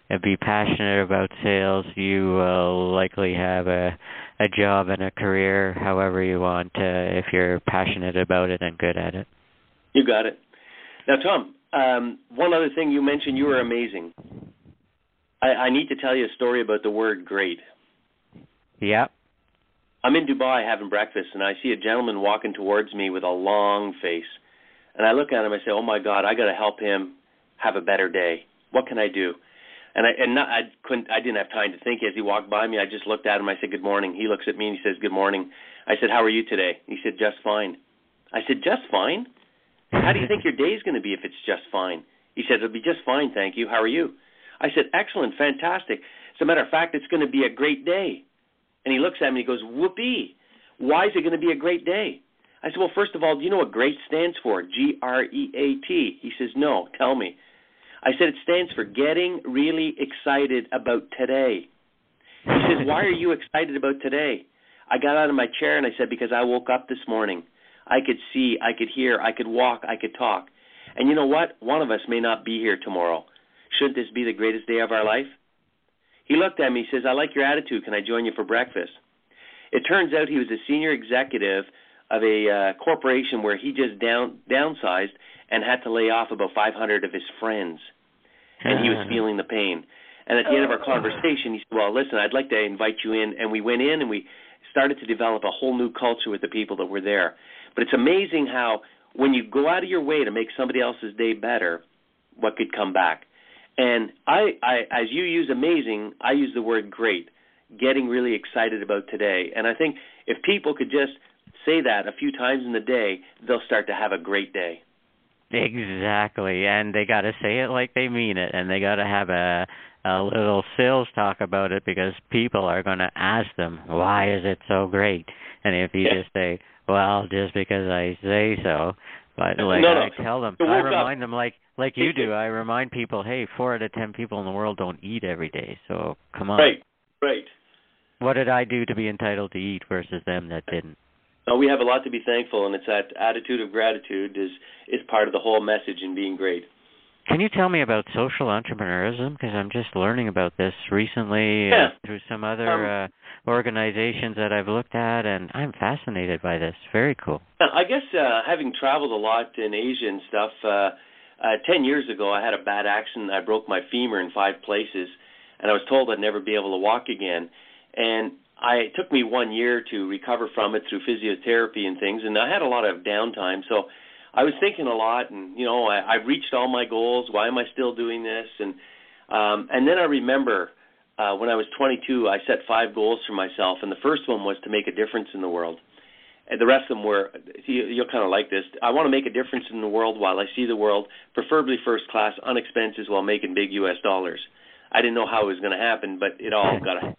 uh, be passionate about sales, you will likely have a a job and a career, however you want, uh, if you're passionate about it and good at it.
You got it. Now, Tom, um, one other thing you mentioned, you were amazing. I, I need to tell you a story about the word great.
Yeah.
I'm in Dubai having breakfast, and I see a gentleman walking towards me with a long face. And I look at him. I say, "Oh my God, I got to help him have a better day. What can I do?" And I and not, I couldn't. I didn't have time to think. As he walked by me, I just looked at him. I said, "Good morning." He looks at me and he says, "Good morning." I said, "How are you today?" He said, "Just fine." I said, "Just fine." How do you think your day is going to be if it's just fine? He said, It'll be just fine, thank you. How are you? I said, Excellent, fantastic. As a matter of fact, it's going to be a great day. And he looks at me and he goes, Whoopee. Why is it going to be a great day? I said, Well, first of all, do you know what GREAT stands for? G R E A T. He says, No, tell me. I said, It stands for getting really excited about today. He says, Why are you excited about today? I got out of my chair and I said, Because I woke up this morning. I could see, I could hear, I could walk, I could talk. And you know what? One of us may not be here tomorrow. Shouldn't this be the greatest day of our life? He looked at me, he says, I like your attitude. Can I join you for breakfast? It turns out he was a senior executive of a uh, corporation where he just down downsized and had to lay off about 500 of his friends. And he was feeling the pain. And at the end of our conversation, he said, Well, listen, I'd like to invite you in. And we went in and we started to develop a whole new culture with the people that were there. But it's amazing how when you go out of your way to make somebody else's day better, what could come back. And I, I as you use amazing, I use the word great, getting really excited about today. And I think if people could just say that a few times in the day, they'll start to have a great day.
Exactly, and they got to say it like they mean it, and they got to have a a little sales talk about it because people are going to ask them, "Why is it so great?" And if you
Yeah.
just say, "Well, just because I say so," but like
No, no.
I tell them, I
woke up.
remind them like like you do. I remind people, "Hey, four out of ten people in the world don't eat every day, so come on."
Right, right.
What did I do to be entitled to eat versus them that didn't?
Uh, we have a lot to be thankful, and it's that attitude of gratitude is is part of the whole message in being great.
Can you tell me about social entrepreneurism? Because I'm just learning about this recently
Yeah.
uh, through some other
Um,
uh, organizations that I've looked at, and I'm fascinated by this. Very cool.
I guess uh, having traveled a lot in Asia and stuff, uh, uh, ten years ago I had a bad accident. I broke my femur in five places, and I was told I'd never be able to walk again. And I it took me one year to recover from it through physiotherapy and things, and I had a lot of downtime. So I was thinking a lot, and you know, I, I've reached all my goals. Why am I still doing this? And um, and then I remember uh, when I was 22, I set five goals for myself, and the first one was to make a difference in the world. And the rest of them were, you, you'll kind of like this. I want to make a difference in the world while I see the world, preferably first class, on expenses while making big U.S. dollars. I didn't know how it was going to happen, but it all got to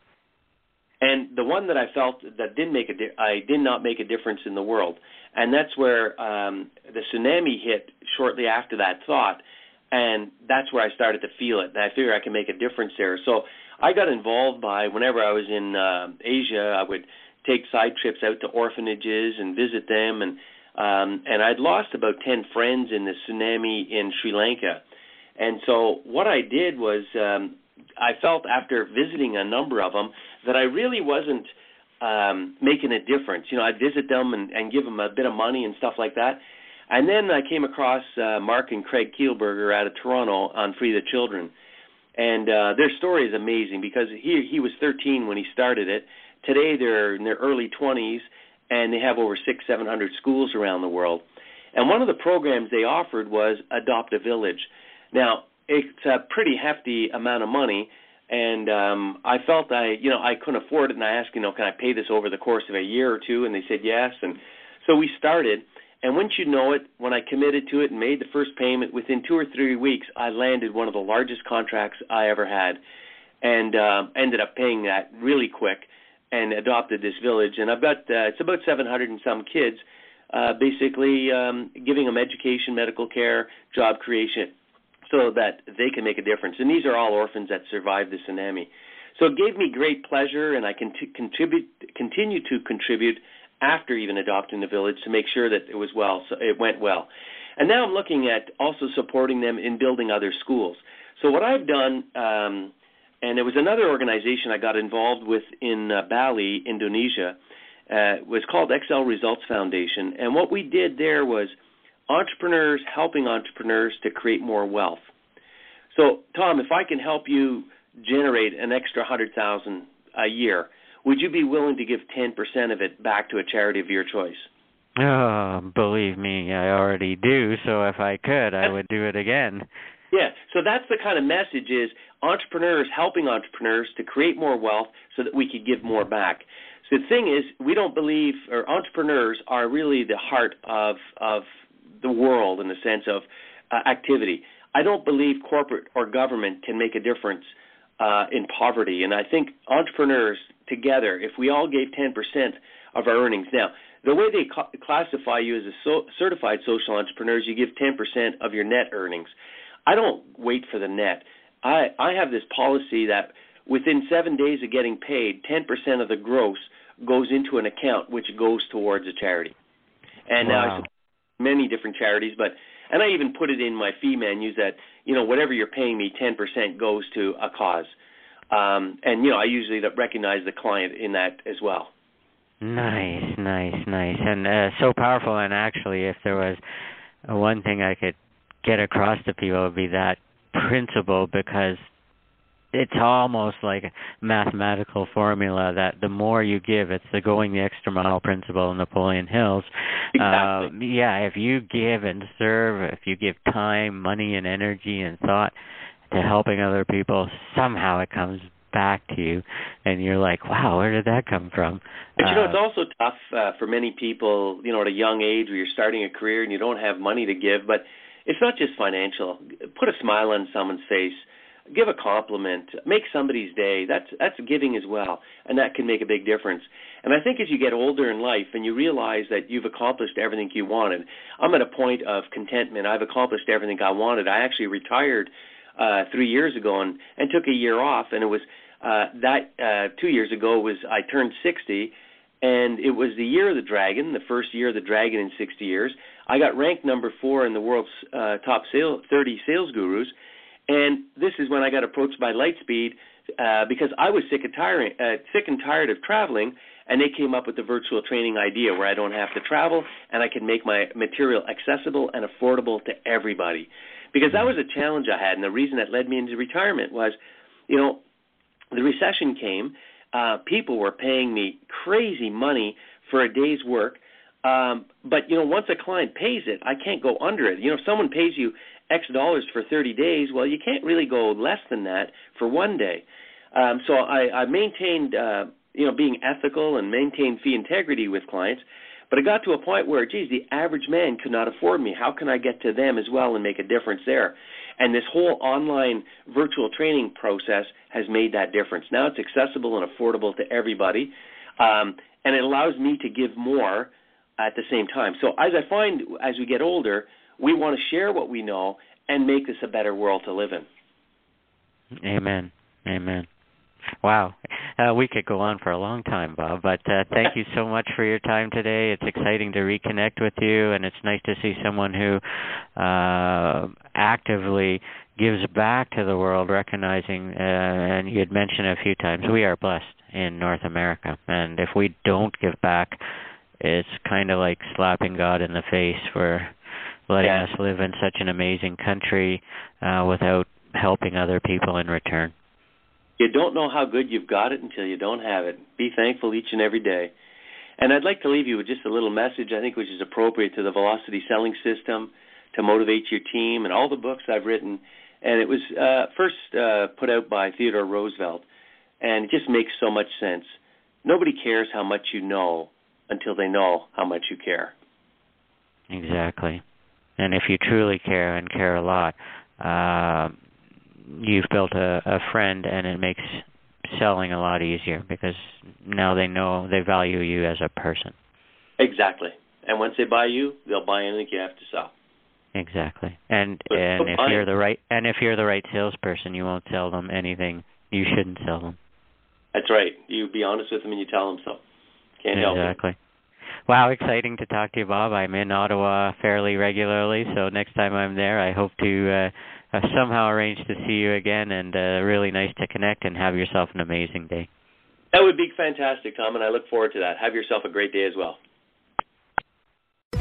and the one that I felt that did make a di- I did not make a difference in the world, and that's where um, the tsunami hit shortly after that thought, and that's where I started to feel it. And I figured I can make a difference there. So I got involved by whenever I was in uh, Asia, I would take side trips out to orphanages and visit them, and um, and I'd lost about ten friends in the tsunami in Sri Lanka, and so what I did was um, I felt after visiting a number of them that I really wasn't um, making a difference. You know, I'd visit them and, and give them a bit of money and stuff like that. And then I came across uh, Marc and Craig Kielburger out of Toronto on Free the Children. And uh, their story is amazing because he he was 13 when he started it. Today they're in their early 20s and they have over six, seven hundred schools around the world. And one of the programs they offered was Adopt a Village. Now it's a pretty hefty amount of money, and um, I felt I, you know, I couldn't afford it, and I asked, you know, can I pay this over the course of a year or two? And they said yes, and so we started. And once you know it, when I committed to it and made the first payment, within two or three weeks, I landed one of the largest contracts I ever had, and uh, ended up paying that really quick, and adopted this village. And I've got uh, it's about 700 and some kids, uh, basically um, giving them education, medical care, job creation, so that they can make a difference. And these are all orphans that survived the tsunami. So it gave me great pleasure, and I can contribute, continue to contribute after even adopting the village to make sure that it was well, so it went well. And now I'm looking at also supporting them in building other schools. So what I've done, um, and it was another organization I got involved with in uh, Bali, Indonesia, uh, was called XL Results Foundation. And what we did there was entrepreneurs helping entrepreneurs to create more wealth. So, Tom, if I can help you generate an extra hundred thousand a year, would you be willing to give 10% of it back to a charity of your choice?
Oh, believe me, I already do. So if I could, I would do it again.
Yeah, so that's the kind of message is entrepreneurs helping entrepreneurs to create more wealth so that we could give more back. So the thing is, we don't believe, or entrepreneurs are really the heart of of the world in the sense of uh, activity. I don't believe corporate or government can make a difference uh, in poverty, and I think entrepreneurs together, if we all gave 10% of our earnings, now the way they ca- classify you as a so- certified social entrepreneur is you give 10% of your net earnings. I don't wait for the net. I I have this policy that within seven days of getting paid, 10% of the gross goes into an account which goes towards a charity. And
wow.
now I many different charities, but and I even put it in my fee menus that you know whatever you're paying me, 10% goes to a cause. Um, and you know I usually recognize the client in that as well.
Nice, nice, nice, and uh, so powerful. And actually, if there was one thing I could get across to people, it would be that principle because it's almost like a mathematical formula that the more you give, it's the going the extra mile principle in Napoleon Hill's.
Exactly.
Uh, yeah, if you give and serve, if you give time, money, and energy and thought to helping other people, somehow it comes back to you, and you're like, wow, where did that come from?
But you know, it's uh, also tough uh, for many people, you know, at a young age where you're starting a career and you don't have money to give, but it's not just financial. Put a smile on someone's face give a compliment, make somebody's day. That's that's giving as well, and that can make a big difference. And I think as you get older in life and you realize that you've accomplished everything you wanted, I'm at a point of contentment. I've accomplished everything I wanted. I actually retired uh, three years ago and and took a year off, and it was uh, that uh, two years ago was I turned 60. And it was the year of the dragon, the first year of the dragon in 60 years. I got ranked number four in the world's uh, top sale, 30 sales gurus, and this is when I got approached by Lightspeed uh, because I was sick and tired, uh, sick and tired of traveling, and they came up with the virtual training idea where I don't have to travel and I can make my material accessible and affordable to everybody. Because that was a challenge I had, and the reason that led me into retirement was, you know, the recession came. Uh, people were paying me crazy money for a day's work. Um, but you know, once a client pays it, I can't go under it. You know, if someone pays you X dollars for 30 days, well, you can't really go less than that for one day. Um, so I, I maintained, uh, you know, being ethical and maintained fee integrity with clients. But it got to a point where, geez, the average man could not afford me. How can I get to them as well and make a difference there? And this whole online virtual training process has made that difference. Now it's accessible and affordable to everybody, um, and it allows me to give more at the same time. So as I find as we get older, we want to share what we know and make this a better world to live in.
Amen. Amen. Wow. Uh, we could go on for a long time, Bob, but uh, thank you so much for your time today. It's exciting to reconnect with you, and it's nice to see someone who uh, actively gives back to the world, recognizing, uh, and you had mentioned a few times, we are blessed in North America. And if we don't give back, it's kind of like slapping God in the face for letting
yeah.
us live in such an amazing country uh, without helping other people in return.
You don't know how good you've got it until you don't have it. Be thankful each and every day. And I'd like to leave you with just a little message, I think, which is appropriate to the Velocity Selling System to motivate your team and all the books I've written. And it was uh, first uh, put out by Theodore Roosevelt, and it just makes so much sense. Nobody cares how much you know until they know how much you care.
Exactly. And if you truly care and care a lot, uh, you've built a, a friend, and it makes selling a lot easier because now they know they value you as a person.
Exactly. And once they buy you, they'll buy anything you have to sell.
Exactly. And
But
and if
fine.
you're the right and if you're the right salesperson, you won't sell them anything you shouldn't sell them.
That's right. You be honest with them and you tell them so. Can't help it.
exactly. Wow, exciting to talk to you, Bob. I'm in Ottawa fairly regularly, so next time I'm there, I hope to uh, uh, somehow arrange to see you again. And uh, really nice to connect and have yourself an amazing day.
That would be fantastic, Tom, and I look forward to that. Have yourself a great day as well.